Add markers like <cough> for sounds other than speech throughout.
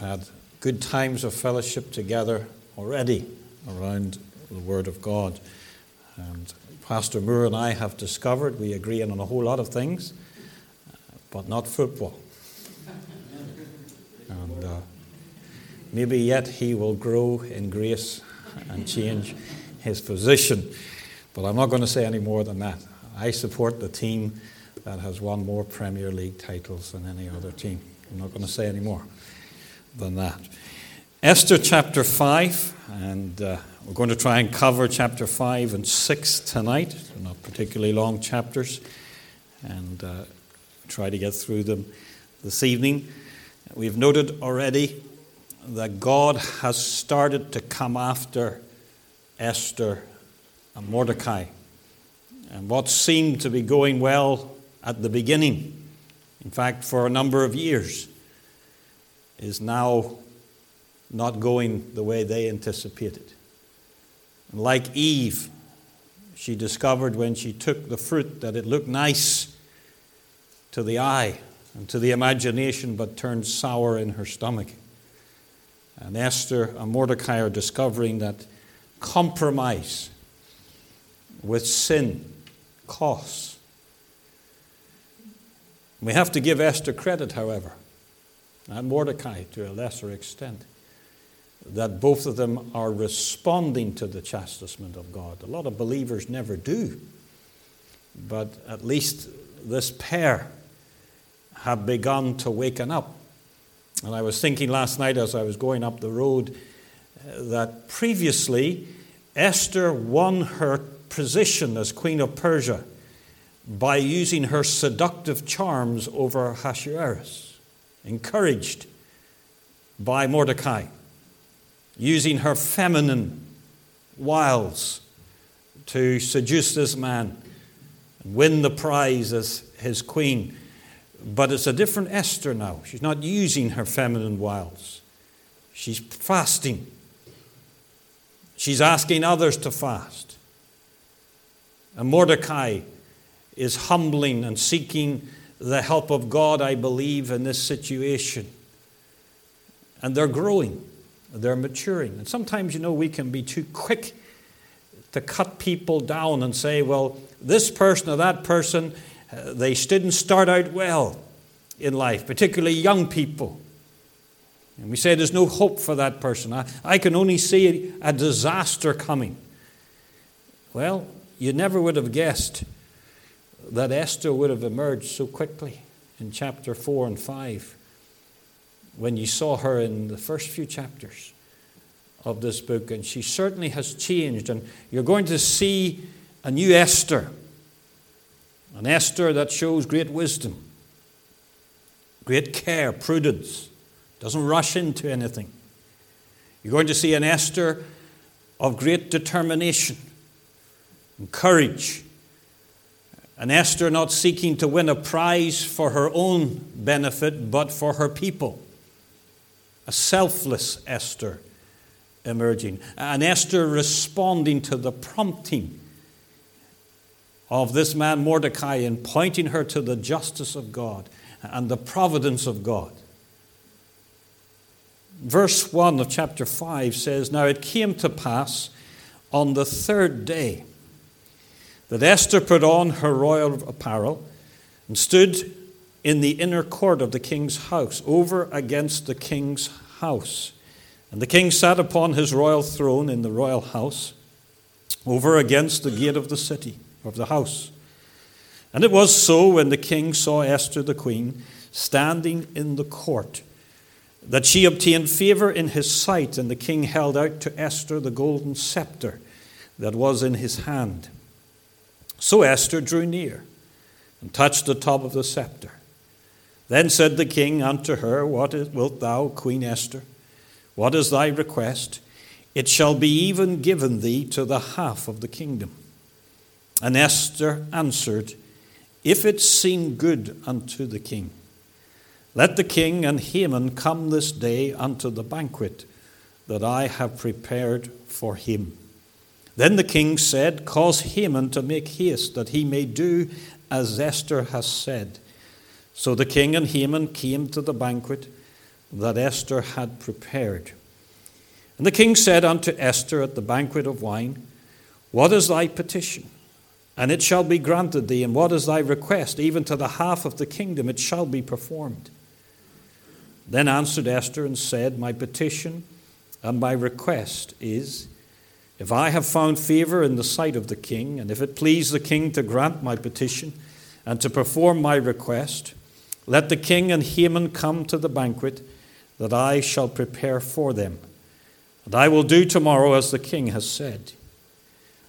had good times of fellowship together already around the Word of God. And Pastor Moore and I have discovered we agree on a whole lot of things, but not football. <laughs> And uh, maybe yet he will grow in grace and change his position. But I'm not going to say any more than that. I support the team that has won more Premier League titles than any other team. I'm not going to say any more than that. Esther chapter 5, and uh, we're going to try and cover chapter 5 and 6 tonight. They're not particularly long chapters, and uh, try to get through them this evening. We've noted already that God has started to come after Esther and Mordecai. And what seemed to be going well at the beginning, in fact, for a number of years, is now not going the way they anticipated. And like Eve, she discovered when she took the fruit that it looked nice to the eye and to the imagination, but turned sour in her stomach. And Esther and Mordecai are discovering that compromise with sin costs. We have to give Esther credit, however, and Mordecai to a lesser extent, that both of them are responding to the chastisement of God. A lot of believers never do, but at least this pair have begun to waken up. And I was thinking last night as I was going up the road uh, that previously Esther won her position as Queen of Persia by using her seductive charms over Ahasuerus, encouraged by Mordecai, using her feminine wiles to seduce this man and win the prize as his queen. But it's a different Esther now. She's not using her feminine wiles. She's fasting. She's asking others to fast. And Mordecai is humbling and seeking the help of God, I believe, in this situation. And they're growing, they're maturing. And sometimes, you know, we can be too quick to cut people down and say, well, this person or that person, uh, they didn't start out well in life, particularly young people. And we say there's no hope for that person. I, I can only see a disaster coming. Well, you never would have guessed that Esther would have emerged so quickly in chapter 4 and 5 when you saw her in the first few chapters of this book. And she certainly has changed. And you're going to see a new Esther an Esther that shows great wisdom, great care, prudence, doesn't rush into anything. You're going to see an Esther of great determination and courage. An Esther not seeking to win a prize for her own benefit, but for her people. A selfless Esther emerging. An Esther responding to the prompting of this man Mordecai in pointing her to the justice of God and the providence of God. Verse 1 of chapter 5 says Now it came to pass on the third day that Esther put on her royal apparel and stood in the inner court of the king's house, over against the king's house. And the king sat upon his royal throne in the royal house, over against the gate of the city of the house. And it was so when the king saw Esther the queen standing in the court that she obtained favor in his sight, and the king held out to Esther the golden scepter that was in his hand. So Esther drew near and touched the top of the scepter. Then said the king unto her, What wilt thou, Queen Esther? What is thy request? It shall be even given thee to the half of the kingdom. And Esther answered, If it seem good unto the king, let the king and Haman come this day unto the banquet that I have prepared for him. Then the king said, Cause Haman to make haste, that he may do as Esther has said. So the king and Haman came to the banquet, that Esther had prepared. And the king said unto Esther at the banquet of wine, What is thy petition? And it shall be granted thee. And what is thy request? Even to the half of the kingdom it shall be performed. Then answered Esther and said, My petition and my request is, if I have found favor in the sight of the king, and if it please the king to grant my petition and to perform my request, let the king and Haman come to the banquet that I shall prepare for them. And I will do tomorrow as the king has said.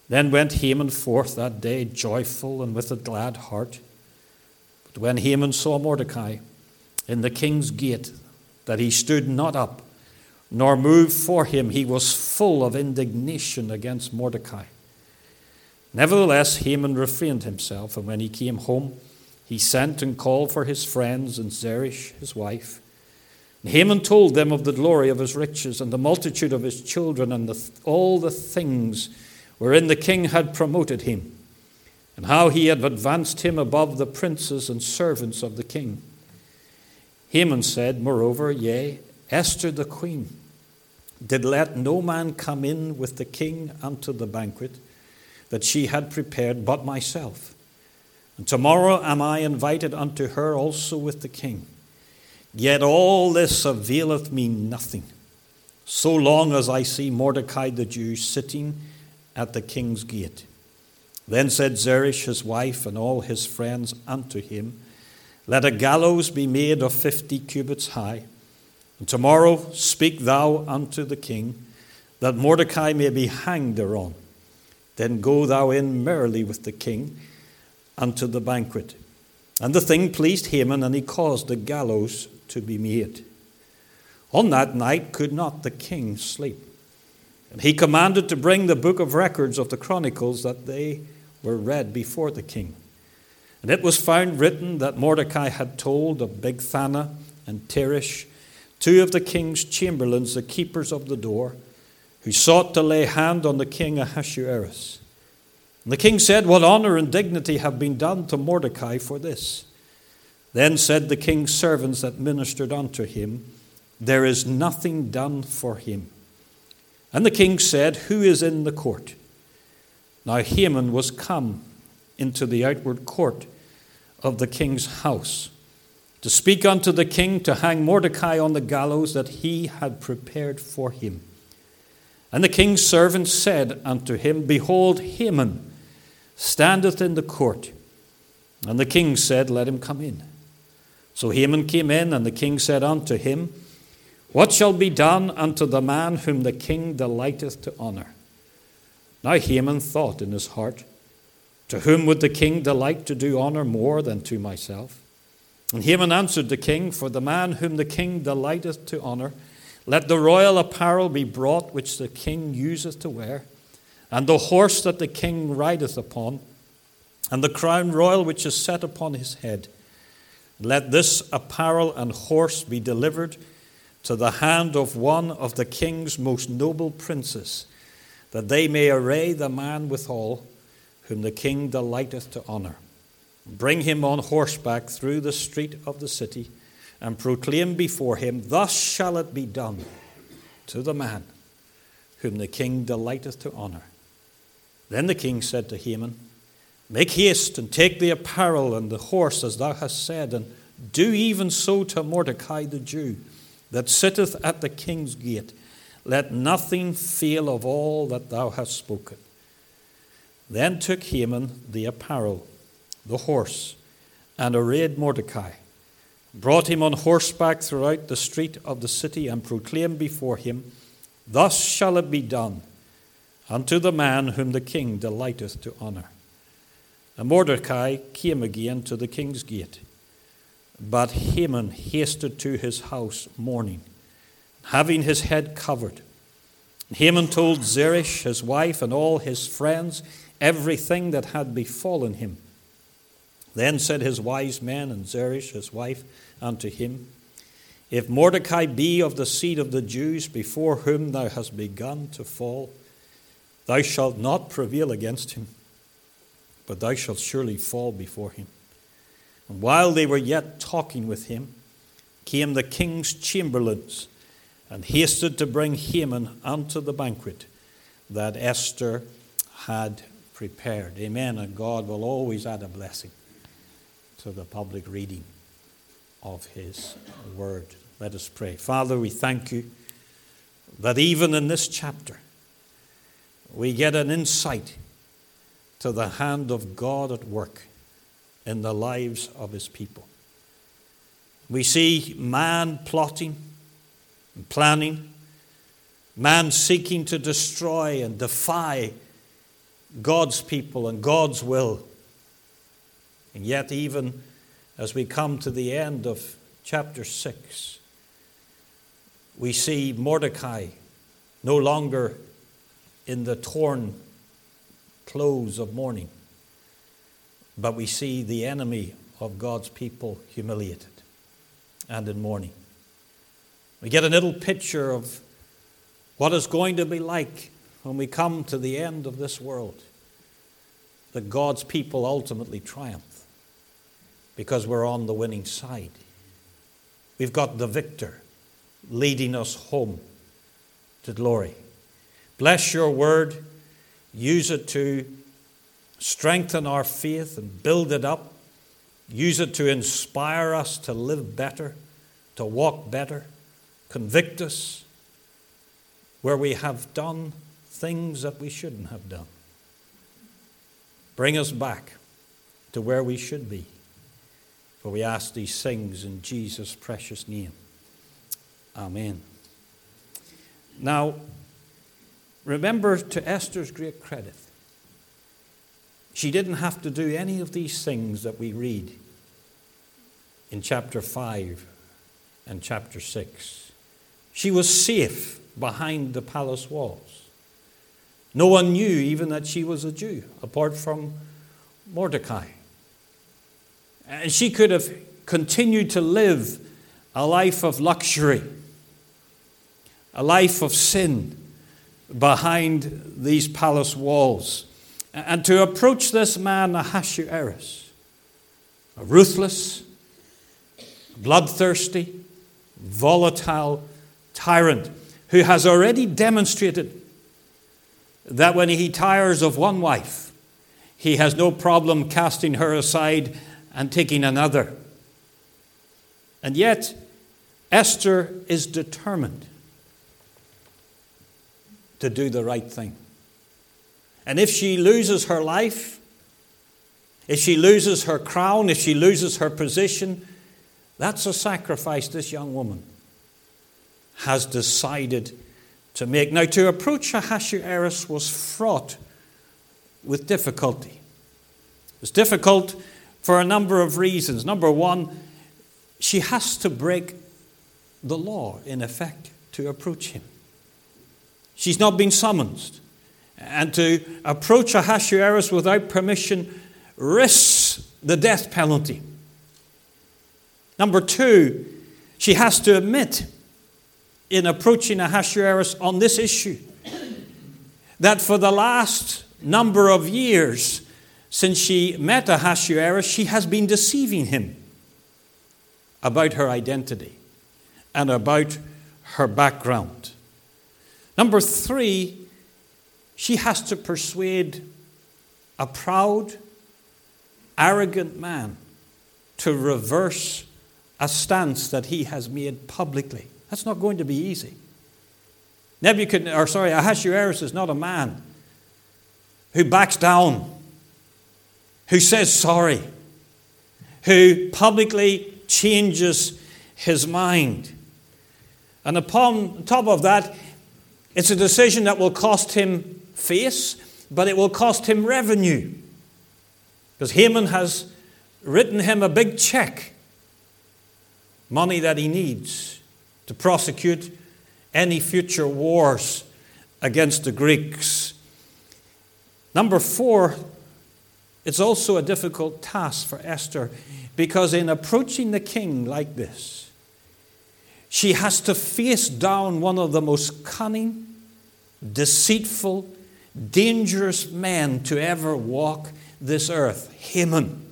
Then went Haman forth that day joyful and with a glad heart. But when Haman saw Mordecai in the king's gate, that he stood not up, nor moved for him, he was full of indignation against Mordecai. Nevertheless, Haman refrained himself, and when he came home, he sent and called for his friends and Zeresh, his wife. And Haman told them of the glory of his riches and the multitude of his children and the, all the things wherein the king had promoted him, and how he had advanced him above the princes and servants of the king. Haman said, Moreover, yea, Esther the queen did let no man come in with the king unto the banquet that she had prepared but myself. And tomorrow am I invited unto her also with the king. Yet all this availeth me nothing, so long as I see Mordecai the Jew sitting at the king's gate. Then said Zeresh his wife and all his friends unto him, Let a gallows be made of fifty cubits high, and tomorrow speak thou unto the king, that Mordecai may be hanged thereon. Then go thou in merrily with the king unto the banquet. And the thing pleased Haman, and he caused the gallows to be made. On that night could not the king sleep. And he commanded to bring the book of records of the Chronicles that they were read before the king. And it was found written that Mordecai had told of Bigthana and Teresh, two of the king's chamberlains, the keepers of the door, who sought to lay hand on the king Ahasuerus. And the king said, What honor and dignity have been done to Mordecai for this? Then said the king's servants that ministered unto him, There is nothing done for him. And the king said, Who is in the court? Now Haman was come into the outward court of the king's house to speak unto the king to hang Mordecai on the gallows that he had prepared for him. And the king's servants said unto him, Behold, Haman standeth in the court. And the king said, Let him come in. So Haman came in, and the king said unto him, What shall be done unto the man whom the king delighteth to honor? Now Haman thought in his heart, To whom would the king delight to do honor more than to myself? And Haman answered the king, For the man whom the king delighteth to honor, let the royal apparel be brought which the king useth to wear, and the horse that the king rideth upon, and the crown royal which is set upon his head. Let this apparel and horse be delivered to the hand of one of the king's most noble princes, that they may array the man withal, whom the king delighteth to honor. Bring him on horseback through the street of the city, and proclaim before him, Thus shall it be done to the man whom the king delighteth to honor. Then the king said to Haman, Make haste and take the apparel and the horse as thou hast said, and do even so to Mordecai the Jew, that sitteth at the king's gate. Let nothing fail of all that thou hast spoken. Then took Haman the apparel, the horse, and arrayed Mordecai, brought him on horseback throughout the street of the city, and proclaimed before him, Thus shall it be done unto the man whom the king delighteth to honor. And Mordecai came again to the king's gate. But Haman hasted to his house mourning, having his head covered. Haman told Zeresh, his wife, and all his friends everything that had befallen him. Then said his wise men and Zeresh, his wife, unto him, If Mordecai be of the seed of the Jews before whom thou hast begun to fall, thou shalt not prevail against him but thou shalt surely fall before him. And while they were yet talking with him, came the king's chamberlains and hasted to bring Haman unto the banquet that Esther had prepared. Amen. And God will always add a blessing to the public reading of His Word. Let us pray. Father, we thank you that even in this chapter, we get an insight to the hand of God at work in the lives of His people. We see man plotting and planning, man seeking to destroy and defy God's people and God's will. And yet, even as we come to the end of chapter 6, we see Mordecai no longer in the torn clothes of mourning, but we see the enemy of God's people humiliated and in mourning. We get a little picture of what it's going to be like when we come to the end of this world, that God's people ultimately triumph because we're on the winning side. We've got the victor leading us home to glory. Bless your word. Use it to strengthen our faith and build it up. Use it to inspire us to live better, to walk better. Convict us where we have done things that we shouldn't have done. Bring us back to where we should be. For we ask these things in Jesus' precious name. Amen. Now, remember to Esther's great credit, she didn't have to do any of these things that we read in chapter 5 and chapter 6. She was safe behind the palace walls. No one knew even that she was a Jew, apart from Mordecai. And she could have continued to live a life of luxury, a life of sin behind these palace walls. And to approach this man, Ahasuerus, a ruthless, bloodthirsty, volatile tyrant who has already demonstrated that when he tires of one wife, he has no problem casting her aside and taking another. And yet, Esther is determined to do the right thing. And if she loses her life, if she loses her crown, if she loses her position, that's a sacrifice this young woman has decided to make. Now, to approach Ahasuerus was fraught with difficulty. It was difficult for a number of reasons. Number one, she has to break the law, in effect, to approach him. She's not been summoned. And to approach Ahasuerus without permission risks the death penalty. Number two, she has to admit in approaching Ahasuerus on this issue that for the last number of years since she met Ahasuerus, she has been deceiving him about her identity and about her background. Number three, she has to persuade a proud, arrogant man to reverse a stance that he has made publicly. That's not going to be easy. Nebuchadnezzar, or sorry, Ahasuerus is not a man who backs down, who says sorry, who publicly changes his mind. And upon top of that, it's a decision that will cost him face, but it will cost him revenue. Because Haman has written him a big check, money that he needs to prosecute any future wars against the Greeks. Number four, it's also a difficult task for Esther because in approaching the king like this, she has to face down one of the most cunning, deceitful, dangerous men to ever walk this earth Haman.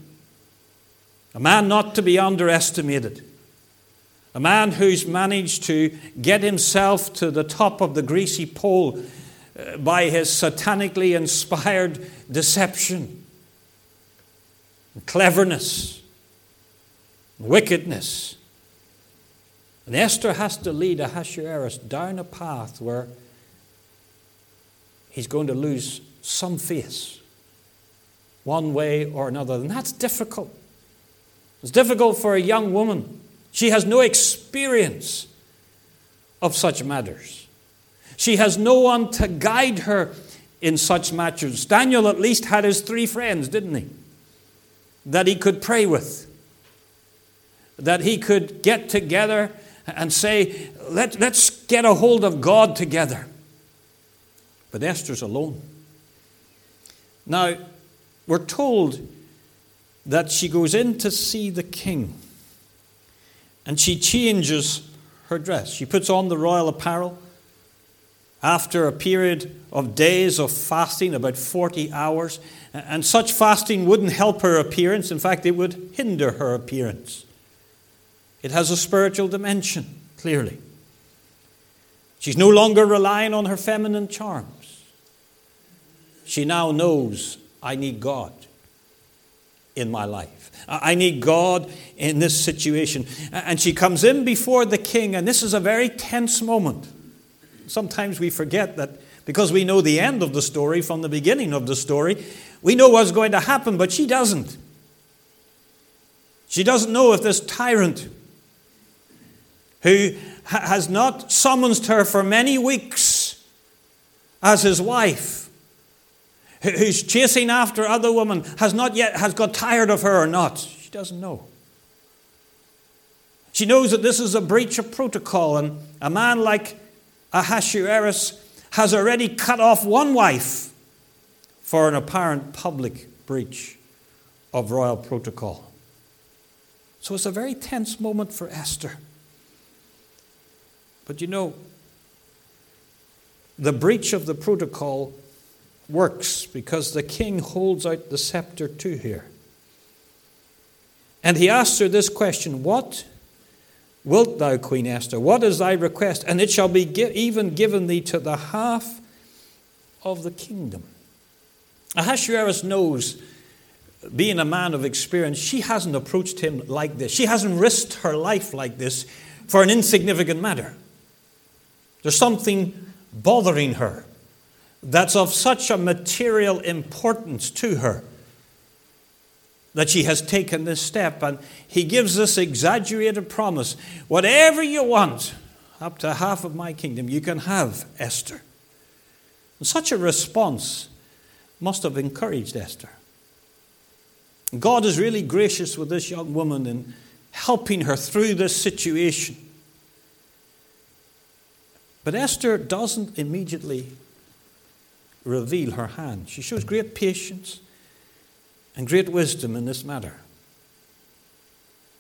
A man not to be underestimated A man who's managed to get himself to the top of the greasy pole uh, by his satanically inspired deception, cleverness, and wickedness. And Esther has to lead Ahasuerus down a path where he's going to lose some face, one way or another. And that's difficult. It's difficult for a young woman. She has no experience of such matters. She has no one to guide her in such matters. Daniel at least had his three friends, didn't he? That he could pray with, that he could get together and say, Let, let's get a hold of God together. But Esther's alone. Now, we're told that she goes in to see the king and she changes her dress. She puts on the royal apparel after a period of days of fasting, about 40 hours. And such fasting wouldn't help her appearance. In fact, it would hinder her appearance. It has a spiritual dimension, clearly. She's no longer relying on her feminine charms. She now knows I need God in my life. I need God in this situation. And she comes in before the king, and this is a very tense moment. Sometimes we forget that because we know the end of the story from the beginning of the story, we know what's going to happen, but she doesn't. She doesn't know if this tyrant who has not summoned her for many weeks as his wife, who's chasing after other women, has not yet has got tired of her or not. She doesn't know. She knows that this is a breach of protocol, and a man like Ahasuerus has already cut off one wife for an apparent public breach of royal protocol. So it's a very tense moment for Esther. But you know, the breach of the protocol works because the king holds out the scepter to her. And he asks her this question What wilt thou, Queen Esther? What is thy request? And it shall be even given thee to the half of the kingdom. Ahasuerus knows, being a man of experience, she hasn't approached him like this. She hasn't risked her life like this for an insignificant matter. There's something bothering her that's of such a material importance to her that she has taken this step. And he gives this exaggerated promise whatever you want, up to half of my kingdom, you can have, Esther. And such a response must have encouraged Esther. God is really gracious with this young woman in helping her through this situation. But Esther doesn't immediately reveal her hand. She shows great patience and great wisdom in this matter.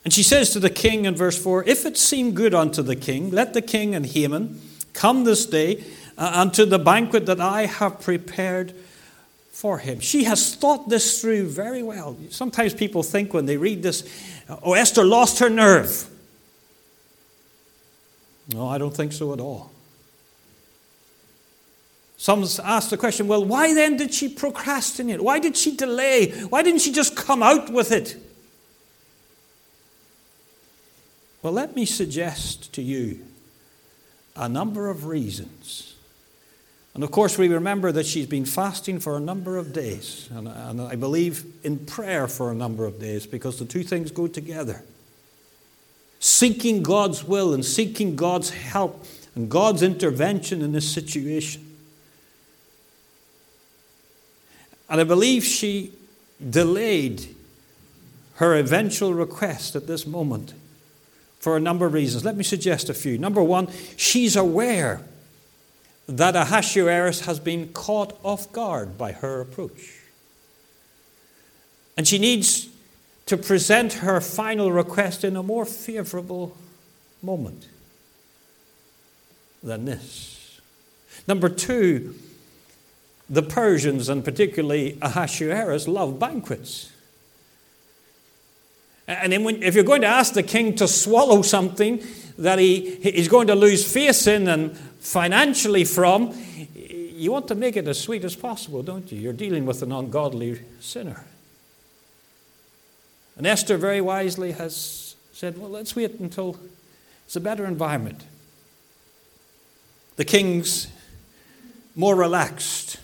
And she says to the king in verse 4 If it seem good unto the king, let the king and Haman come this day uh, unto the banquet that I have prepared for him. She has thought this through very well. Sometimes people think when they read this, oh, Esther lost her nerve. No, I don't think so at all. Some ask the question, well, why then did she procrastinate? Why did she delay? Why didn't she just come out with it? Well, let me suggest to you a number of reasons. And of course, we remember that she's been fasting for a number of days, and, and I believe in prayer for a number of days because the two things go together. Seeking God's will and seeking God's help and God's intervention in this situation. And I believe she delayed her eventual request at this moment for a number of reasons. Let me suggest a few. Number one, she's aware that Ahasuerus has been caught off guard by her approach. And she needs to present her final request in a more favorable moment than this. Number two, the Persians, and particularly Ahasuerus, love banquets. And then if you're going to ask the king to swallow something that he, he's going to lose face in and financially from, you want to make it as sweet as possible, don't you? You're dealing with an ungodly sinner. And Esther very wisely has said, well, let's wait until it's a better environment. The king's more relaxed.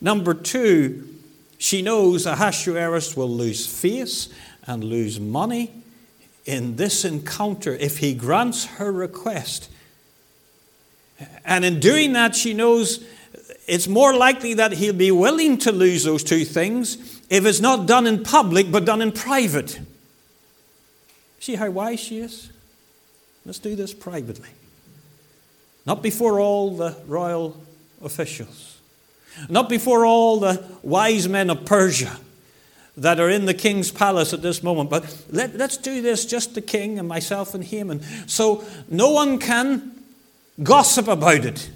Number two, she knows Ahasuerus will lose face and lose money in this encounter if he grants her request. And in doing that, she knows it's more likely that he'll be willing to lose those two things if it's not done in public but done in private. See how wise she is? Let's do this privately. Not before all the royal officials, not before all the wise men of Persia that are in the king's palace at this moment, but let, us do this just the king and myself and Haman. So no one can gossip about it.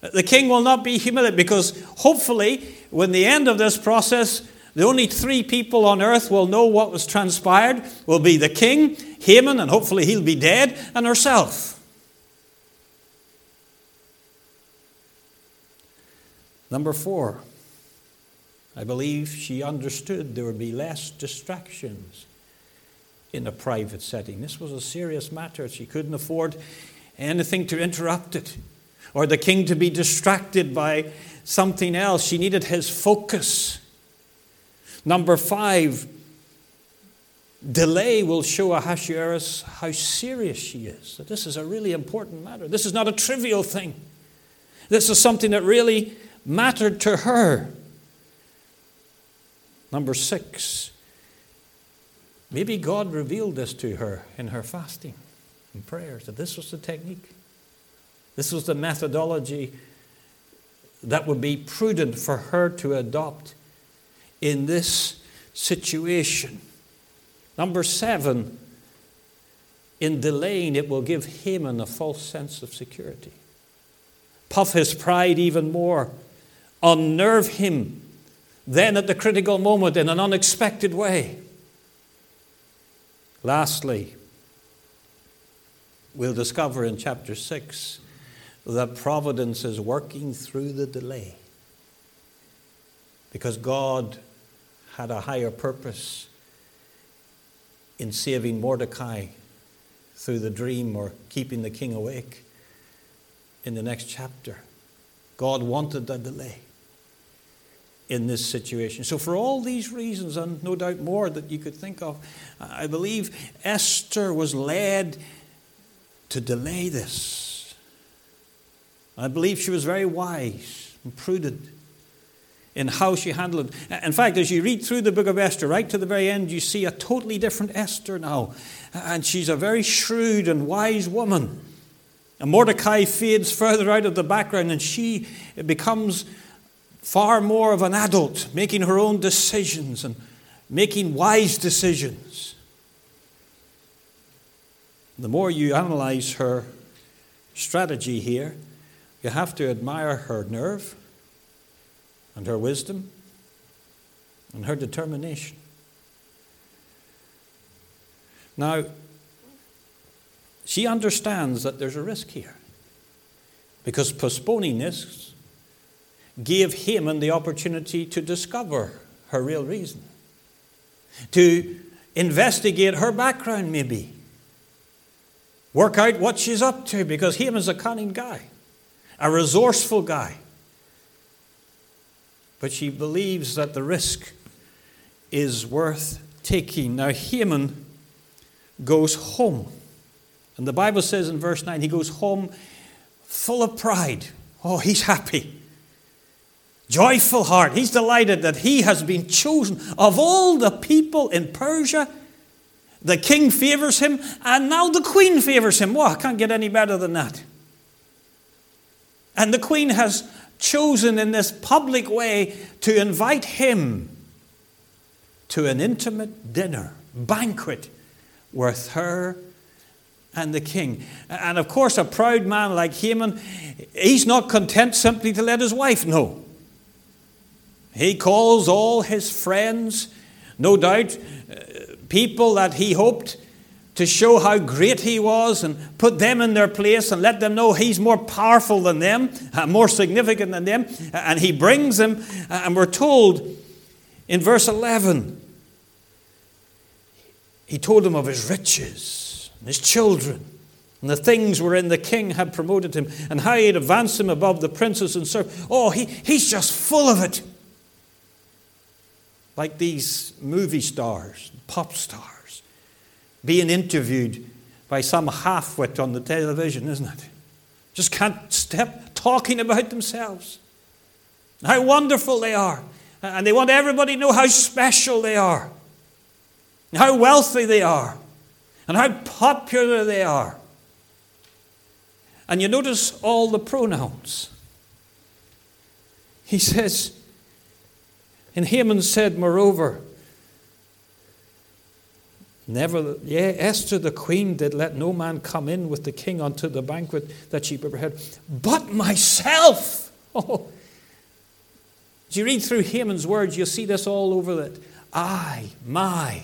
The king will not be humiliated because hopefully, when the end of this process, the only three people on earth will know what was transpired will be the king, Haman, and hopefully he'll be dead, and herself. Number four, I believe she understood there would be less distractions in a private setting. This was a serious matter. She couldn't afford anything to interrupt it or the king to be distracted by something else. She needed his focus. Number five, delay will show Ahasuerus how serious she is. That this is a really important matter. This is not a trivial thing. This is something that really mattered to her. Number six, maybe God revealed this to her in her fasting prayers, that this was the technique. This was the methodology that would be prudent for her to adopt in this situation. Number seven, in delaying, it will give Haman a false sense of security, puff his pride even more, unnerve him then at the critical moment in an unexpected way. Lastly, we'll discover in chapter 6 that providence is working through the delay because God had a higher purpose in saving Mordecai through the dream or keeping the king awake in the next chapter. God wanted a delay in this situation. So, for all these reasons, and no doubt more that you could think of, I believe Esther was led to delay this. I believe she was very wise and prudent in how she handled it. In fact, as you read through the book of Esther, right to the very end, you see a totally different Esther now. And she's a very shrewd and wise woman. And Mordecai fades further out of the background, and she becomes far more of an adult, making her own decisions and making wise decisions. The more you analyze her strategy here, you have to admire her nerve and her wisdom and her determination. Now, she understands that there's a risk here because postponing this gave Haman the opportunity to discover her real reason, to investigate her background, maybe, work out what she's up to because Haman is a cunning guy, a resourceful guy but she believes that the risk is worth taking. Now, Haman goes home. And the Bible says in verse 9, he goes home full of pride. Oh, he's happy. Joyful heart. He's delighted that he has been chosen. Of all the people in Persia, the king favors him, and now the queen favors him. Well, I can't get any better than that. And the queen has chosen in this public way to invite him to an intimate dinner, banquet with her and the king. And of course, a proud man like Haman, he's not content simply to let his wife know. He calls all his friends, No doubt, people that he hoped to show how great he was and put them in their place and let them know he's more powerful than them, <laughs> more significant than them. And he brings them, and we're told in verse 11, he told them of his riches and his children and the things wherein the king had promoted him and how he had advanced him above the princes and servants. Oh, he, he's just full of it. Like these movie stars, pop stars, being interviewed by some halfwit on the television, isn't it? Just can't stop talking about themselves. How wonderful they are. And they want everybody to know how special they are, how wealthy they are, and how popular they are. And you notice all the pronouns. He says, and Haman said, moreover, Never, yeah, Esther the queen did let no man come in with the king unto the banquet that she prepared, but myself. <laughs> Oh. As you read through Haman's words, you'll see this all over it. I, my,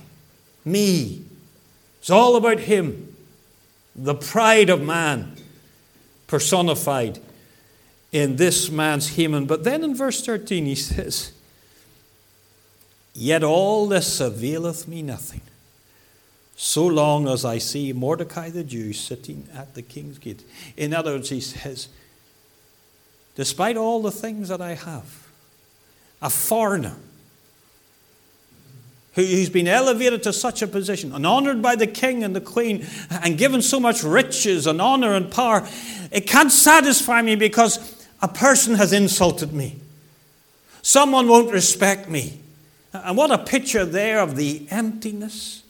me. It's all about him, the pride of man personified in this man's Haman. But then in verse 13 he says, Yet all this availeth me nothing, so long as I see Mordecai the Jew sitting at the king's gate. In other words, he says, Despite all the things that I have, a foreigner, who's been elevated to such a position and honored by the king and the queen and given so much riches and honor and power, it can't satisfy me because a person has insulted me. Someone won't respect me. And what a picture there of the emptiness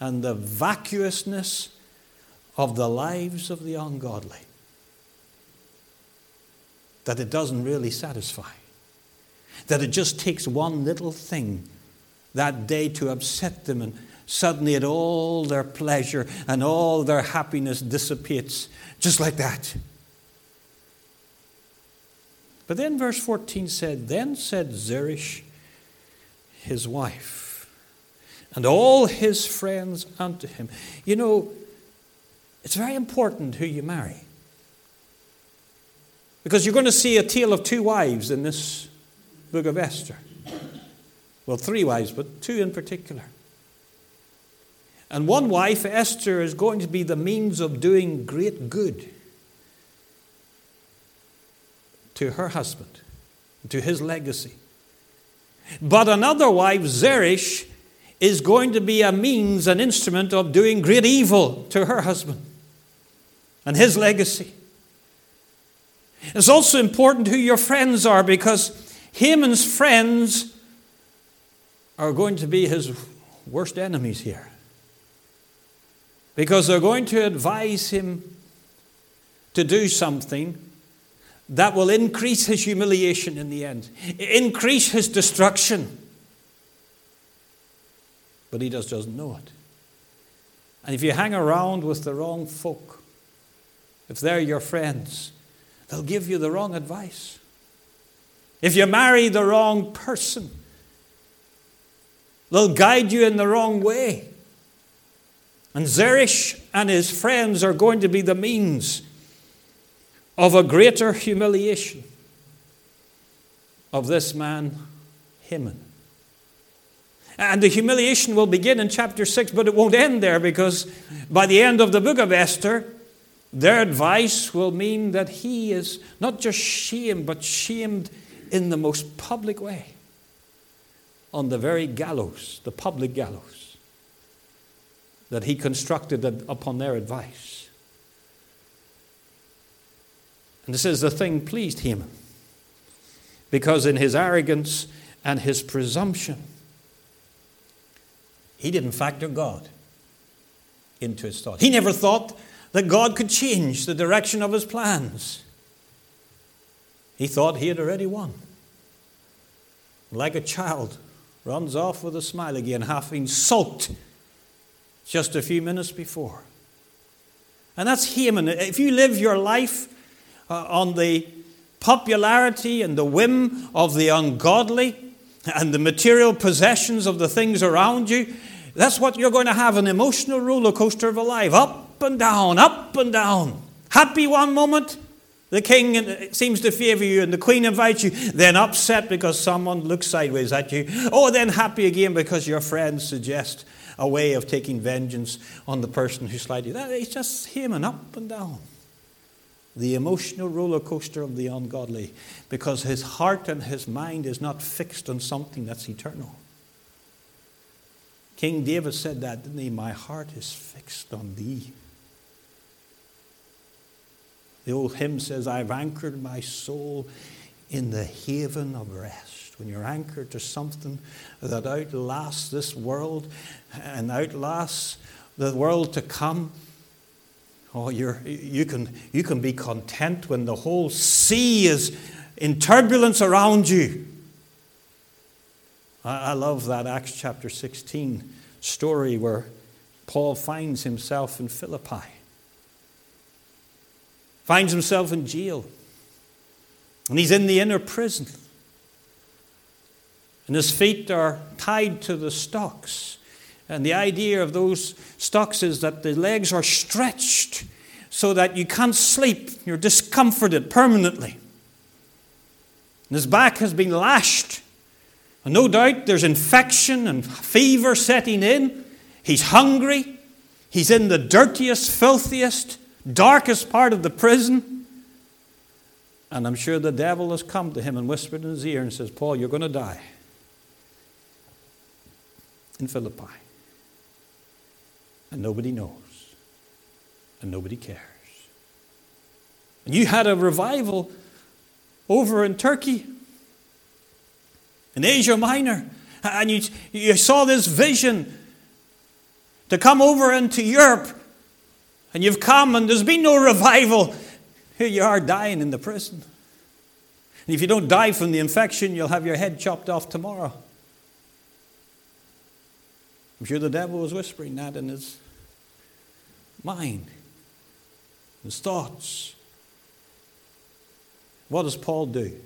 and the vacuousness of the lives of the ungodly. That it doesn't really satisfy. That it just takes one little thing that day to upset them, and suddenly it all their pleasure and all their happiness dissipates just like that. But then verse 14 said, Then said Zeresh, his wife, and all his friends unto him. You know, it's very important who you marry. Because you're going to see a tale of two wives in this book of Esther. Well, three wives, but two in particular. And one wife, Esther, is going to be the means of doing great good to her husband, to his legacy. But another wife, Zeresh, is going to be a means, an instrument of doing great evil to her husband and his legacy. It's also important who your friends are because Haman's friends are going to be his worst enemies here. Because they're going to advise him to do something that will increase his humiliation in the end, increase his destruction. But he just doesn't know it. And if you hang around with the wrong folk, if they're your friends, they'll give you the wrong advice. If you marry the wrong person, They'll guide you in the wrong way. And Zeresh and his friends are going to be the means of a greater humiliation of this man, Haman. And the humiliation will begin in chapter 6, but it won't end there because by the end of the book of Esther, their advice will mean that he is not just shamed, but shamed in the most public way on the very gallows, the public gallows, that he constructed upon their advice. And it says the thing pleased him because in his arrogance and his presumption, he didn't factor God into his thought. He never thought that God could change the direction of his plans. He thought he had already won. Like a child runs off with a smile again, having sulked just a few minutes before. And that's Haman. If you live your life uh, on the popularity and the whim of the ungodly, and the material possessions of the things around you, that's what you're going to have an emotional roller coaster of a life up and down, up and down. Happy one moment, the king seems to favor you, and the queen invites you, then upset because someone looks sideways at you. Oh, then happy again because your friends suggest a way of taking vengeance on the person who slighted you. It's just him and up and down. The emotional roller coaster of the ungodly because his heart and his mind is not fixed on something that's eternal. King David said that, didn't he? My heart is fixed on thee. The old hymn says, I've anchored my soul in the haven of rest. When you're anchored to something that outlasts this world and outlasts the world to come, oh, you're, you, can, you can be content when the whole sea is in turbulence around you. I, I love that Acts chapter 16 story where Paul finds himself in Philippi, finds himself in jail, and he's in the inner prison. And his feet are tied to the stocks. And the idea of those stocks is that the legs are stretched so that you can't sleep. You're discomforted permanently. And his back has been lashed and no doubt there's infection and fever setting in. He's hungry. He's in the dirtiest, filthiest, darkest part of the prison. And I'm sure the devil has come to him and whispered in his ear and says, Paul, you're going to die in Philippi. And nobody knows. And nobody cares. And you had a revival over in Turkey in Asia Minor. And you, you saw this vision to come over into Europe. And you've come, and there's been no revival. Here you are dying in the prison. And if you don't die from the infection, you'll have your head chopped off tomorrow. I'm sure the devil was whispering that in his mind, his thoughts. What does Paul do?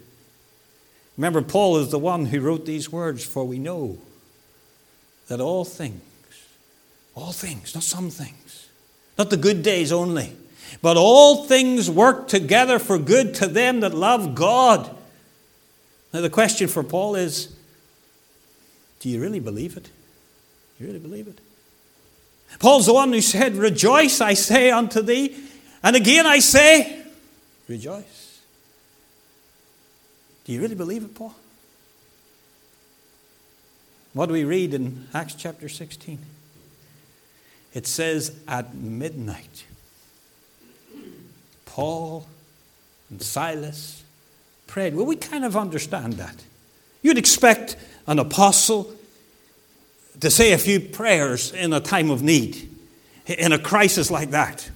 Remember, Paul is the one who wrote these words, for we know that all things, all things, not some things, not the good days only, but all things work together for good to them that love God. Now, the question for Paul is do you really believe it? You really believe it? Paul's the one who said, Rejoice, I say unto thee. And again I say, Rejoice. Do you really believe it, Paul? What do we read in Acts chapter 16? It says, At midnight, Paul and Silas prayed. Well, we kind of understand that. You'd expect an apostle to say a few prayers in a time of need, in a crisis like that.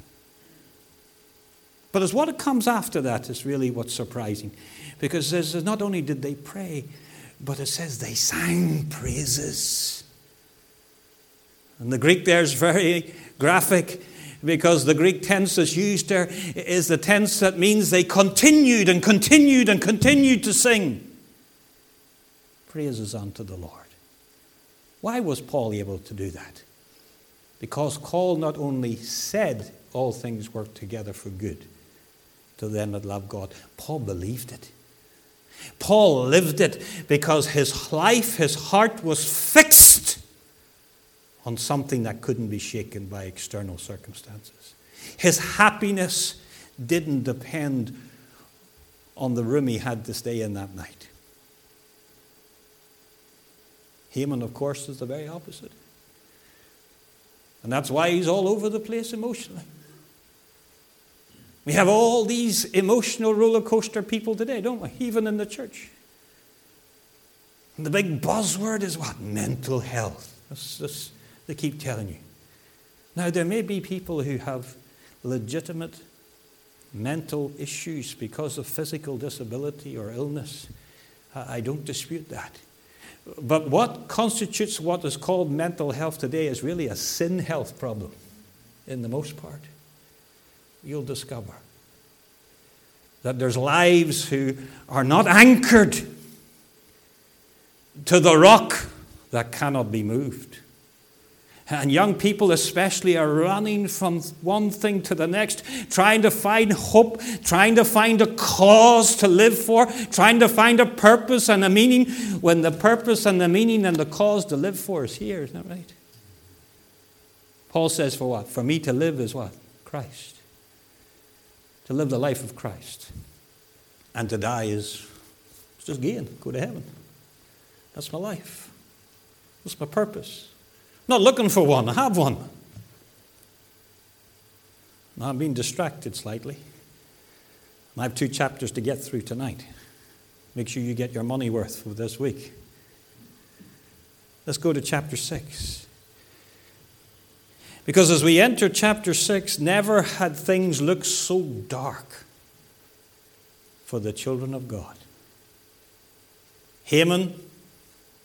But as what comes after that is really what's surprising. Because it says not only did they pray, but it says they sang praises. And the Greek there is very graphic because the Greek tense that's used there is the tense that means they continued and continued and continued to sing praises unto the Lord. Why was Paul able to do that? Because Paul not only said all things work together for good to them that love God, Paul believed it. Paul lived it because his life, his heart was fixed on something that couldn't be shaken by external circumstances. His happiness didn't depend on the room he had to stay in that night. Haman, of course, is the very opposite. And that's why he's all over the place emotionally. We have all these emotional roller coaster people today, don't we? Even in the church. And the big buzzword is what? Mental health. That's, that's, they keep telling you. Now, there may be people who have legitimate mental issues because of physical disability or illness. I don't dispute that. But what constitutes what is called mental health today is really a sin health problem, in the most part you'll discover that there's lives who are not anchored. to the rock that cannot be moved. And young people, especially, are running from one thing to the next, trying to find hope, trying to find a cause to live for, trying to find a purpose and a meaning when the purpose and the meaning and the cause to live for is here, isn't that right? Paul says, for what? For me to live is what? Christ. To live the life of Christ. And to die is just gain, go to heaven. That's my life. That's my purpose. Not looking for one, I have one. Now I'm being distracted slightly. I have two chapters to get through tonight. Make sure you get your money worth for this week. Let's go to chapter 6. Because as we enter chapter 6, never had things looked so dark for the children of God. Haman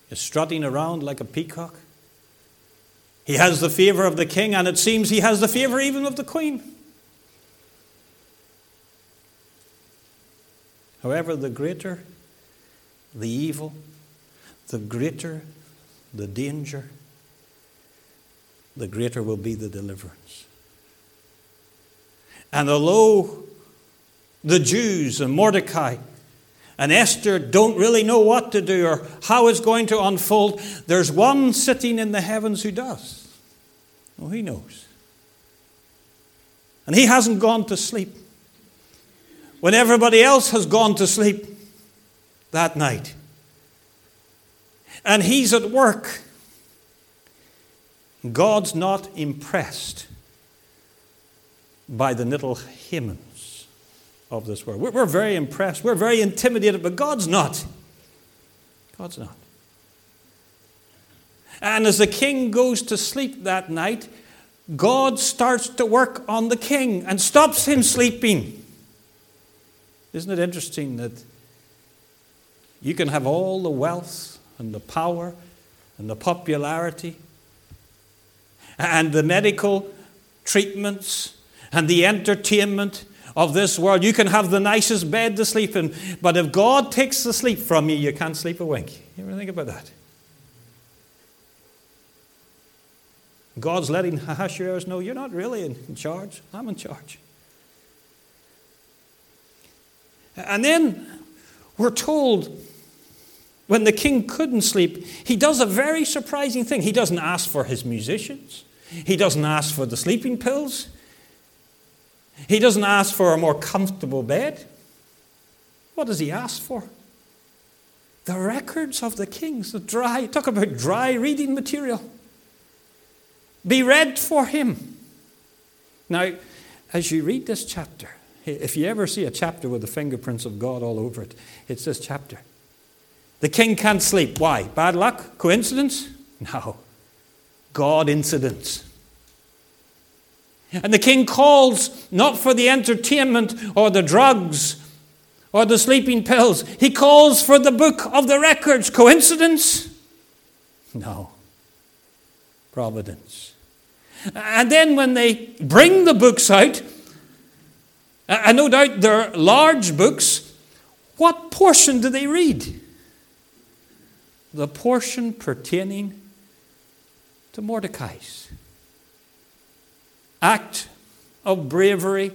is strutting around like a peacock. He has the favor of the king, and it seems he has the favor even of the queen. However, the greater the evil, the greater the danger, the greater will be the deliverance. And although the Jews and Mordecai and Esther don't really know what to do or how it's going to unfold, there's one sitting in the heavens who does. Oh, he knows. And he hasn't gone to sleep. When everybody else has gone to sleep that night. And he's at work. God's not impressed by the little Haman of this world. We're, very impressed. We're very intimidated, but God's not. God's not. And as the king goes to sleep that night, God starts to work on the king and stops him sleeping. Isn't it interesting that you can have all the wealth and the power and the popularity and the medical treatments and the entertainment of this world. You can have the nicest bed to sleep in, but if God takes the sleep from you, you can't sleep a wink. You ever think about that? God's letting Ahasuerus know you're not really in charge. I'm in charge. And then we're told when the king couldn't sleep, he does a very surprising thing. He doesn't ask for his musicians, he doesn't ask for the sleeping pills, he doesn't ask for a more comfortable bed. What does he ask for? The records of the kings, the dry, talk about dry reading material. Be read for him. Now, as you read this chapter, if you ever see a chapter with the fingerprints of God all over it, it's this chapter. The king can't sleep. Why? Bad luck? Coincidence? No. God incidents. And the king calls not for the entertainment or the drugs or the sleeping pills. He calls for the book of the records. Coincidence? No. Providence. And then when they bring the books out, and no doubt they're large books, what portion do they read? The portion pertaining to Mordecai's act of bravery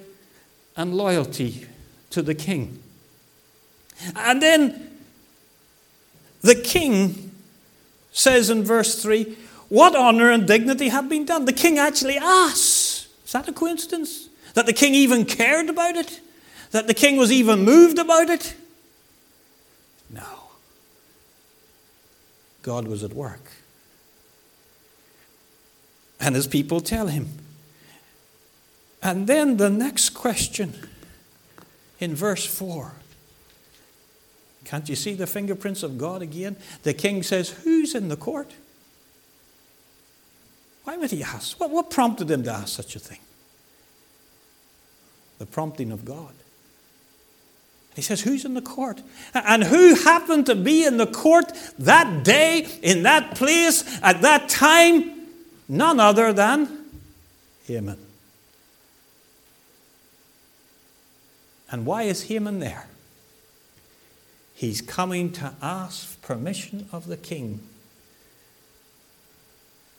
and loyalty to the king. And then the king says in verse 3 what honor and dignity have been done? The king actually asks. Is that a coincidence? That the king even cared about it? That the king was even moved about it? No. God was at work. And his people tell him, and then the next question in verse 4. Can't you see the fingerprints of God again? The king says, Who's in the court? Why would he ask? What, what prompted him to ask such a thing? The prompting of God. He says, Who's in the court? And who happened to be in the court that day, in that place, at that time? None other than Haman. And why is Haman there? He's coming to ask permission of the king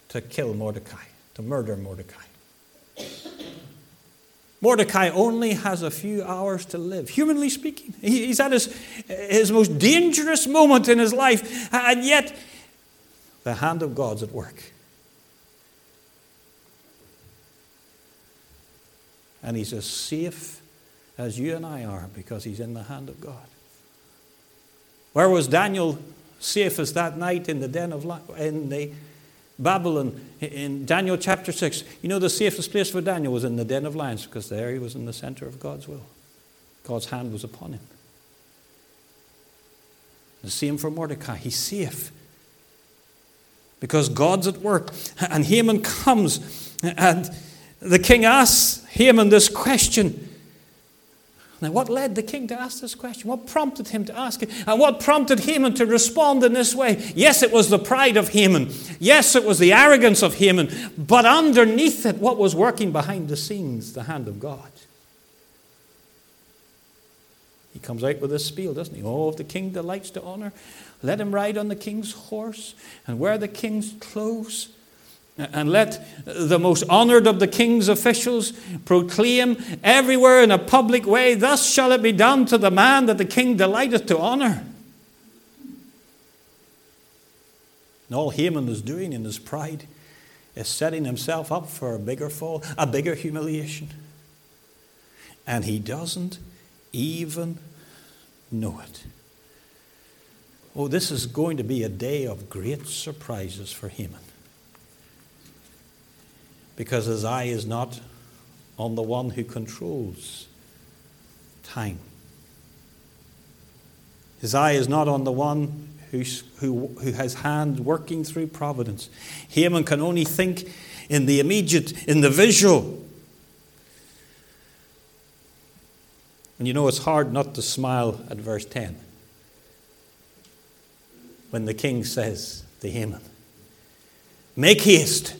to kill Mordecai, to murder Mordecai. Mordecai only has a few hours to live, humanly speaking. He's at his, his most dangerous moment in his life, and yet the hand of God's at work. And he's as safe as you and I are because he's in the hand of God. Where was Daniel safest that night in the den of in the Babylon in Daniel chapter 6. You know, the safest place for Daniel was in the den of lions because there he was in the center of God's will. God's hand was upon him. The same for Mordecai. He's safe because God's at work. And Haman comes, and the king asks Haman this question now, what led the king to ask this question? What prompted him to ask it? And what prompted Haman to respond in this way? Yes, it was the pride of Haman. Yes, it was the arrogance of Haman. But underneath it, what was working behind the scenes? The hand of God. He comes out with a spiel, doesn't he? Oh, if the king delights to honor, let him ride on the king's horse and wear the king's clothes and let the most honored of the king's officials proclaim everywhere in a public way, Thus shall it be done to the man that the king delighteth to honor. And all Haman is doing in his pride is setting himself up for a bigger fall, a bigger humiliation. And he doesn't even know it. Oh, this is going to be a day of great surprises for Haman because his eye is not on the one who controls time. His eye is not on the one who, who, who has hand working through providence. Haman can only think in the immediate, in the visual. And you know, it's hard not to smile at verse 10 when the king says to Haman, Make haste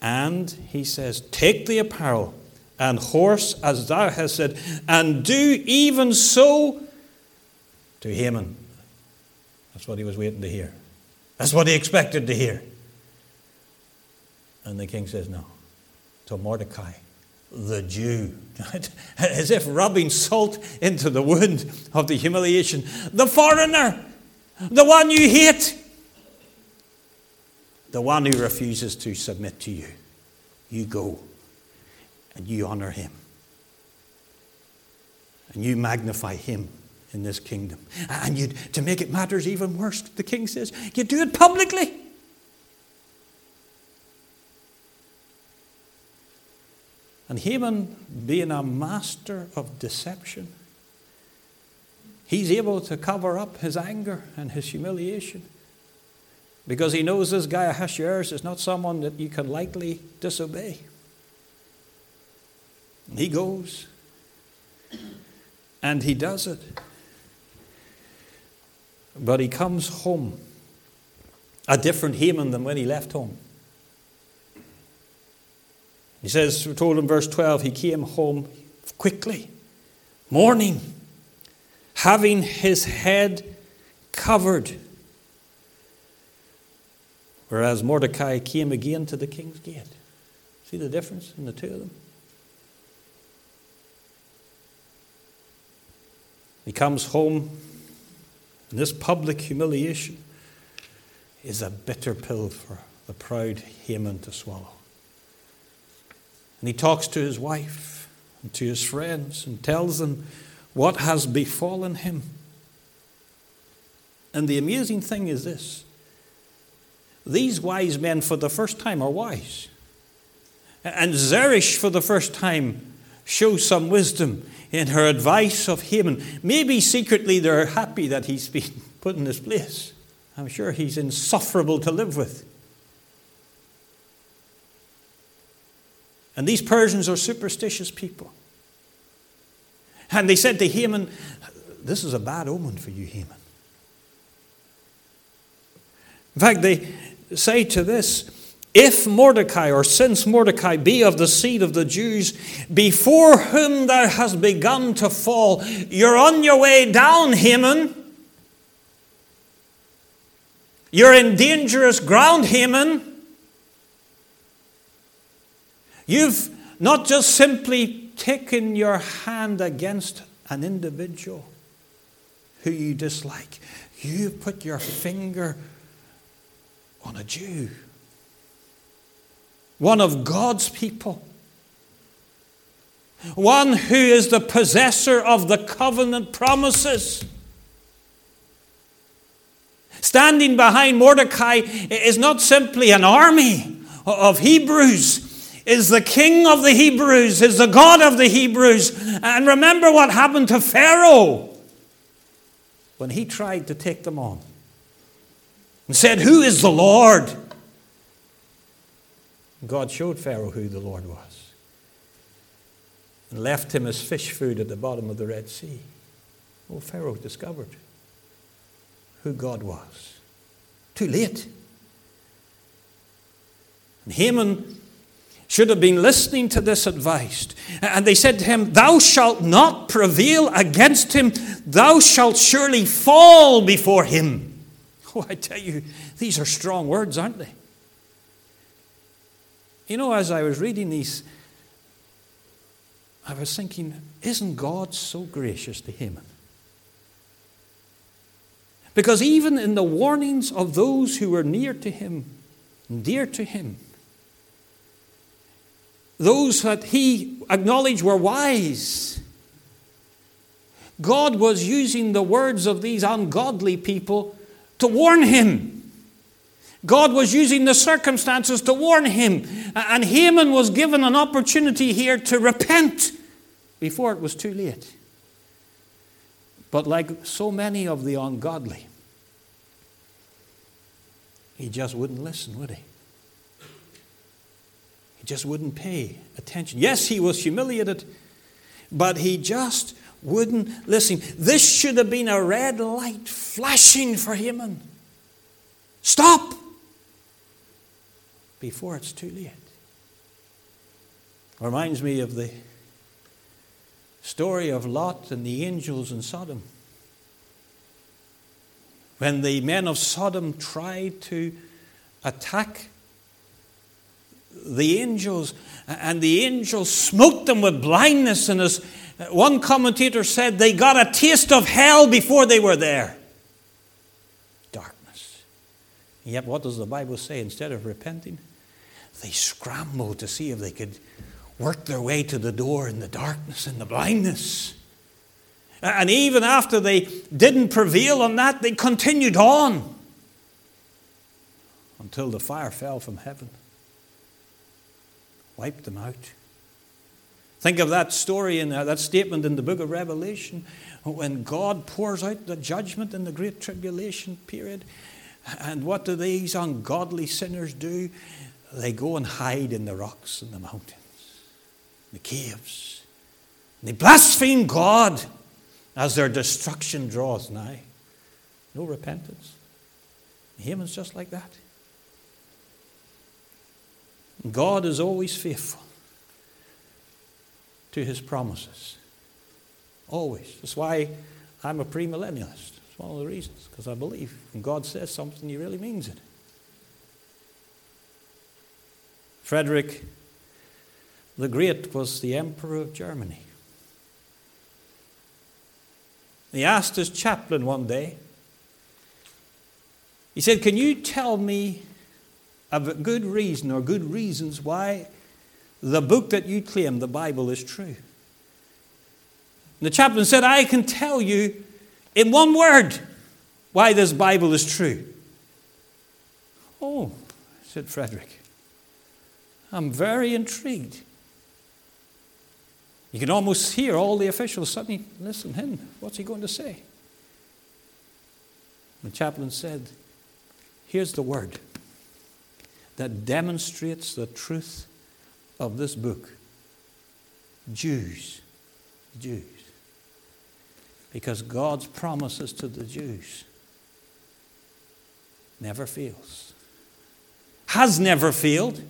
and he says, Take the apparel and horse as thou hast said, and do even so to Haman. That's what he was waiting to hear. That's what he expected to hear. And the king says, No, to Mordecai, the Jew. <laughs> As if rubbing salt into the wound of the humiliation. The foreigner, the one you hate the one who refuses to submit to you. You go and you honor him. And you magnify him in this kingdom. And you, to make it matters even worse, the king says, you do it publicly. And Haman, being a master of deception, he's able to cover up his anger and his humiliation because he knows this guy Ahasuerus is not someone that you can lightly disobey. And he goes and he does it. But he comes home a different Haman than when he left home. He says, we're told in verse 12, he came home quickly, mourning, having his head covered Whereas Mordecai came again to the king's gate. See the difference in the two of them? He comes home, and this public humiliation is a bitter pill for the proud Haman to swallow. And he talks to his wife and to his friends and tells them what has befallen him. And the amazing thing is this these wise men, for the first time, are wise. And Zeresh, for the first time, shows some wisdom in her advice of Haman. Maybe secretly they're happy that he's been <laughs> put in this place. I'm sure he's insufferable to live with. And these Persians are superstitious people. And they said to Haman, This is a bad omen for you, Haman. In fact, they, say to this if Mordecai, or since Mordecai be of the seed of the Jews, before whom thou hast begun to fall, you're on your way down, Haman. You're in dangerous ground, Haman. You've not just simply taken your hand against an individual who you dislike, you've put your finger on a Jew, one of God's people, one who is the possessor of the covenant promises. Standing behind Mordecai is not simply an army of Hebrews, is the king of the Hebrews, is the God of the Hebrews. And remember what happened to Pharaoh when he tried to take them on and said, Who is the Lord? God showed Pharaoh who the Lord was and left him as fish food at the bottom of the Red Sea. Oh, Pharaoh discovered who God was. Too late. And Haman should have been listening to this advice. And they said to him, Thou shalt not prevail against him, thou shalt surely fall before him. Oh, <laughs> I tell you, these are strong words, aren't they? You know, as I was reading these, I was thinking, isn't God so gracious to Haman? Because even in the warnings of those who were near to him, dear to him, those that he acknowledged were wise, God was using the words of these ungodly people to warn him. God was using the circumstances to warn him. And Haman was given an opportunity here to repent before it was too late. But like so many of the ungodly, he just wouldn't listen, would he? He just wouldn't pay attention. Yes, he was humiliated, but he just wouldn't listen. This should have been a red light flashing for Haman. Stop before it's too late. Reminds me of the story of Lot and the angels in Sodom. When the men of Sodom tried to attack the angels, and the angels smote them with blindness, and as one commentator said, they got a taste of hell before they were there. Darkness. yet, what does the Bible say? Instead of repenting, they scrambled to see if they could work their way to the door in the darkness and the blindness. And even after they didn't prevail on that, they continued on until the fire fell from heaven, wiped them out. Think of that story and uh, that statement in the book of Revelation when God pours out the judgment in the great tribulation period. And what do these ungodly sinners do? They go and hide in the rocks and the mountains, the caves. They blaspheme God as their destruction draws nigh. No repentance. Haman's just like that. God is always faithful to his promises. Always. That's why I'm a premillennialist. It's one of the reasons, because I believe when God says something, he really means it. Frederick the Great was the Emperor of Germany. He asked his chaplain one day, he said, Can you tell me of a good reason or good reasons why the book that you claim, the Bible, is true? And the chaplain said, I can tell you in one word why this Bible is true. Oh, said Frederick, I'm very intrigued. You can almost hear all the officials suddenly listen him. What's he going to say? The chaplain said, Here's the word that demonstrates the truth of this book Jews. Jews. Because God's promises to the Jews never fails. has never failed,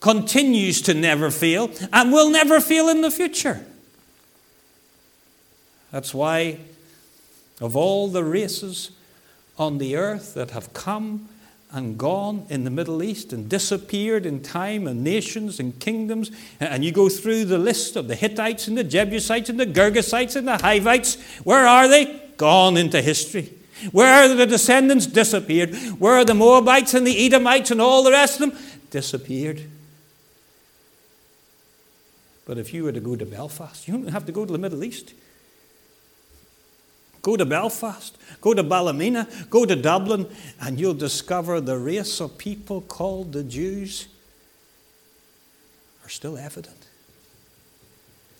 continues to never fail, and will never fail in the future. That's why, of all the races on the earth that have come and gone in the Middle East and disappeared in time and nations and kingdoms. And you go through the list of the Hittites and the Jebusites and the Girgasites and the Hivites. Where are they? Gone into history. Where are the descendants? Disappeared. Where are the Moabites and the Edomites and all the rest of them? Disappeared. But if you were to go to Belfast, you don't have to go to the Middle East. Go to Belfast, go to Ballymena, go to Dublin, and you'll discover the race of people called the Jews are still evident.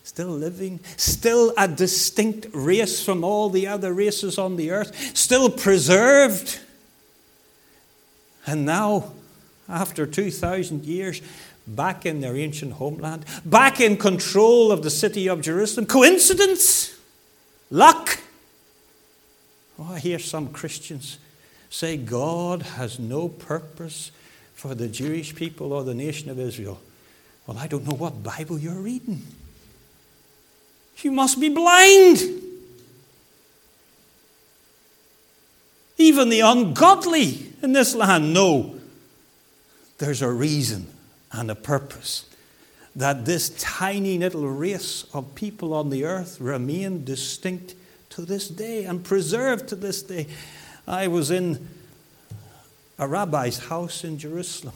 Still living, still a distinct race from all the other races on the earth, still preserved. And now, after 2,000 years, back in their ancient homeland, back in control of the city of Jerusalem. Coincidence? Luck? Oh, I hear some Christians say God has no purpose for the Jewish people or the nation of Israel. Well, I don't know what Bible you're reading. You must be blind. Even the ungodly in this land know there's a reason and a purpose that this tiny little race of people on the earth remain distinct to this day and preserved to this day. I was in a rabbi's house in Jerusalem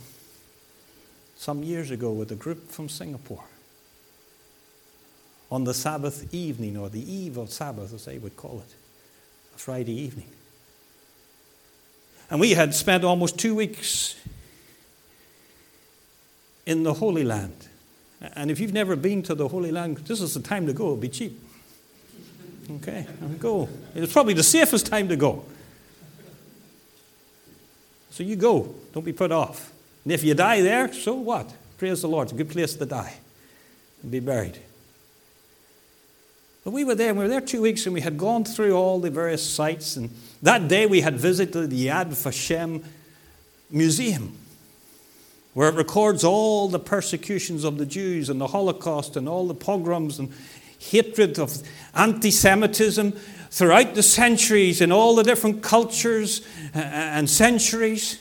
some years ago with a group from Singapore on the Sabbath evening, or the eve of Sabbath, as they would call it, a Friday evening. And we had spent almost two weeks in the Holy Land. And if you've never been to the Holy Land, this is the time to go, it'll be cheap. Okay, and go. It's probably the safest time to go. So you go. Don't be put off. And if you die there, so what? Praise the Lord. It's a good place to die and be buried. But we were there, and we were there two weeks, and we had gone through all the various sites. And that day we had visited the Yad Vashem Museum, where it records all the persecutions of the Jews and the Holocaust and all the pogroms and hatred of anti Semitism throughout the centuries in all the different cultures uh, and centuries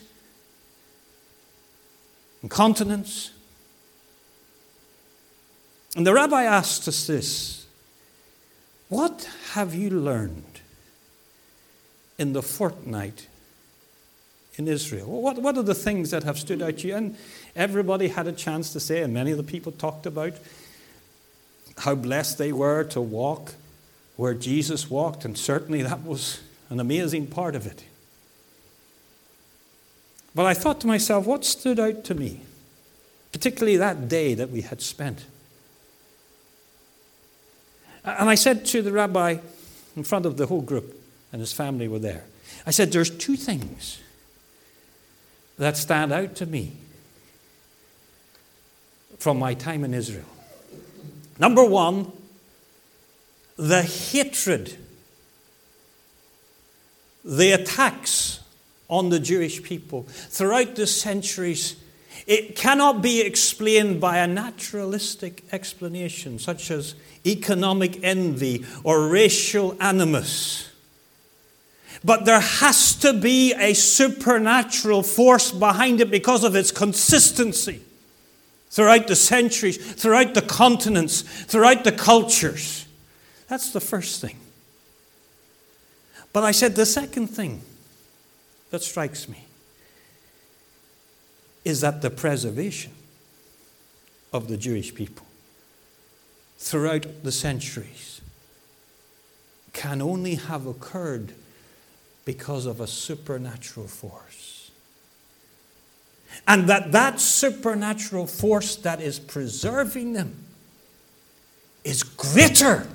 and continents. And the rabbi asked us this What have you learned in the fortnight in Israel? What, what are the things that have stood out to you? And everybody had a chance to say, and many of the people talked about how blessed they were to walk where Jesus walked, and certainly that was an amazing part of it. But I thought to myself, what stood out to me, particularly that day that we had spent? And I said to the rabbi in front of the whole group, and his family were there, I said, There's two things that stand out to me from my time in Israel. Number one, the hatred, the attacks on the Jewish people throughout the centuries. It cannot be explained by a naturalistic explanation, such as economic envy or racial animus. But there has to be a supernatural force behind it because of its consistency throughout the centuries, throughout the continents, throughout the cultures. That's the first thing. But I said the second thing that strikes me is that the preservation of the Jewish people throughout the centuries can only have occurred because of a supernatural force and that that supernatural force that is preserving them is greater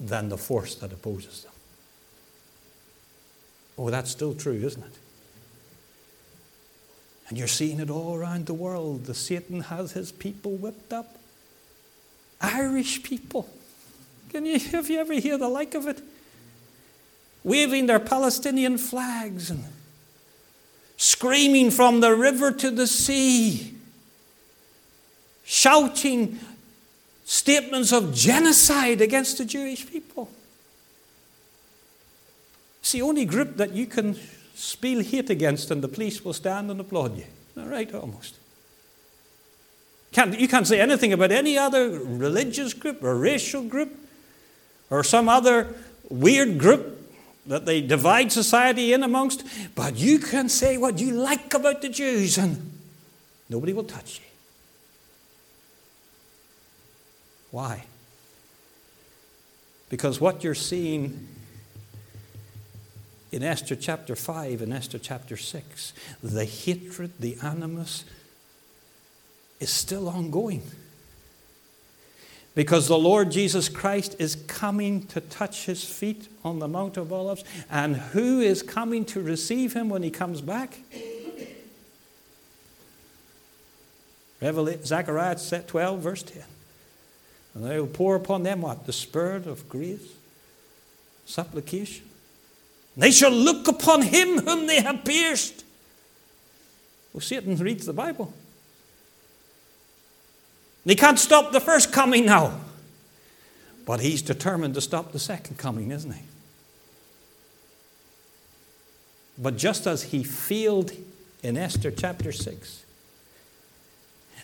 than the force that opposes them. Oh, that's still true, isn't it? And you're seeing it all around the world. The Satan has his people whipped up. Irish people. Can you have you ever hear the like of it? Waving their Palestinian flags and screaming from the river to the sea, shouting statements of genocide against the Jewish people. It's the only group that you can spill hate against, and the police will stand and applaud you. All right, almost. Can't, you can't say anything about any other religious group or racial group or some other weird group that they divide society in amongst, but you can say what you like about the Jews and nobody will touch you. Why? Because what you're seeing in Esther chapter 5 and Esther chapter 6, the hatred, the animus, is still ongoing. Because the Lord Jesus Christ is coming to touch his feet on the Mount of Olives. And who is coming to receive him when he comes back? Revelation, Zechariah 12, verse 10. And they will pour upon them what? The spirit of grace, supplication. They shall look upon him whom they have pierced. Well, Satan reads the Bible. He can't stop the first coming now. But he's determined to stop the second coming, isn't he? But just as he failed in Esther chapter 6,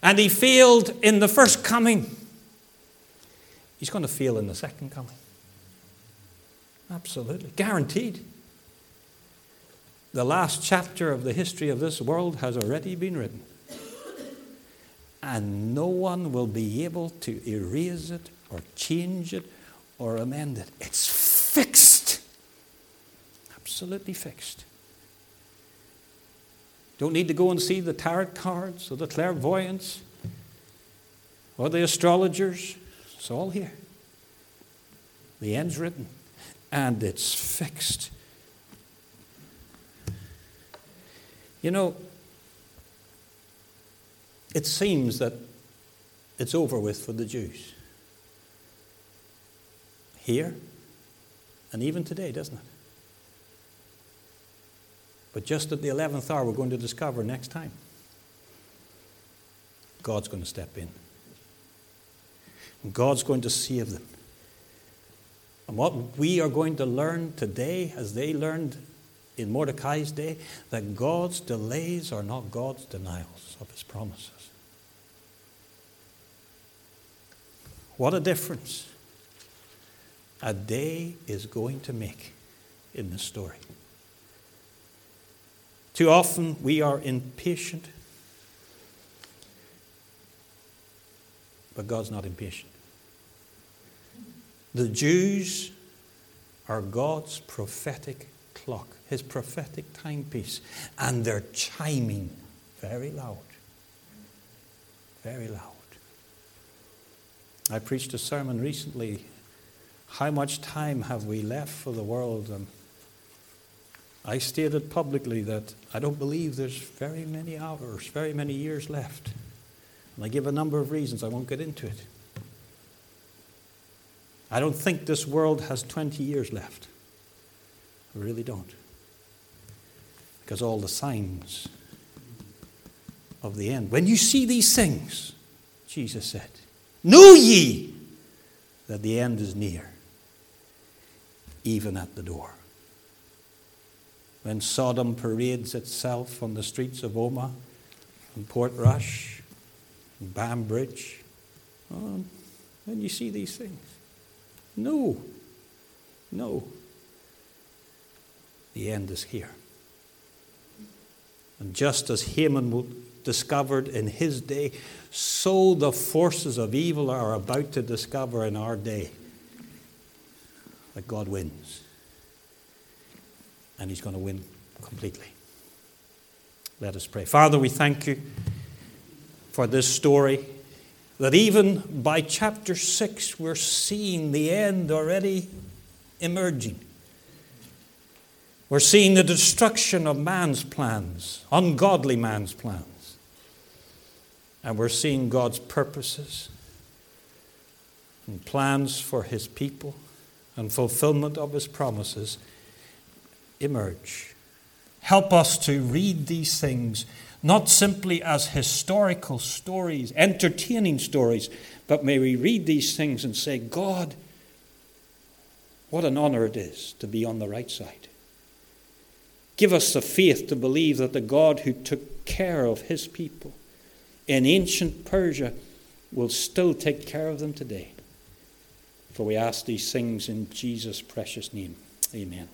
and he failed in the first coming, he's going to fail in the second coming. Absolutely. Guaranteed. The last chapter of the history of this world has already been written and no one will be able to erase it or change it or amend it. It's fixed. Absolutely fixed. Don't need to go and see the tarot cards or the clairvoyants or the astrologers. It's all here. The end's written and it's fixed. You know, it seems that it's over with for the Jews. Here and even today, doesn't it? But just at the 11th hour, we're going to discover next time God's going to step in. And God's going to save them. And what we are going to learn today, as they learned in Mordecai's day, that God's delays are not God's denials of his promises. What a difference a day is going to make in this story. Too often we are impatient, but God's not impatient. The Jews are God's prophetic clock, his prophetic timepiece, and they're chiming very loud. Very loud. I preached a sermon recently. How much time have we left for the world? And I stated publicly that I don't believe there's very many hours, very many years left. And I give a number of reasons. I won't get into it. I don't think this world has 20 years left. I really don't. Because all the signs of the end. When you see these things, Jesus said, Know ye that the end is near, even at the door. When Sodom parades itself on the streets of Omagh and Portrush and Banbridge, oh, um, when you see these things, no, no, the end is here. And just as Haman discovered in his day, so the forces of evil are about to discover in our day that God wins. And He's going to win completely. Let us pray. Father, we thank you for this story. That even by chapter 6, we're seeing the end already emerging. We're seeing the destruction of man's plans, ungodly man's plans. And we're seeing God's purposes and plans for his people and fulfillment of his promises emerge. Help us to read these things not simply as historical stories, entertaining stories, but may we read these things and say, God, what an honor it is to be on the right side. Give us the faith to believe that the God who took care of his people in ancient Persia will still take care of them today. For we ask these things in Jesus' precious name. Amen.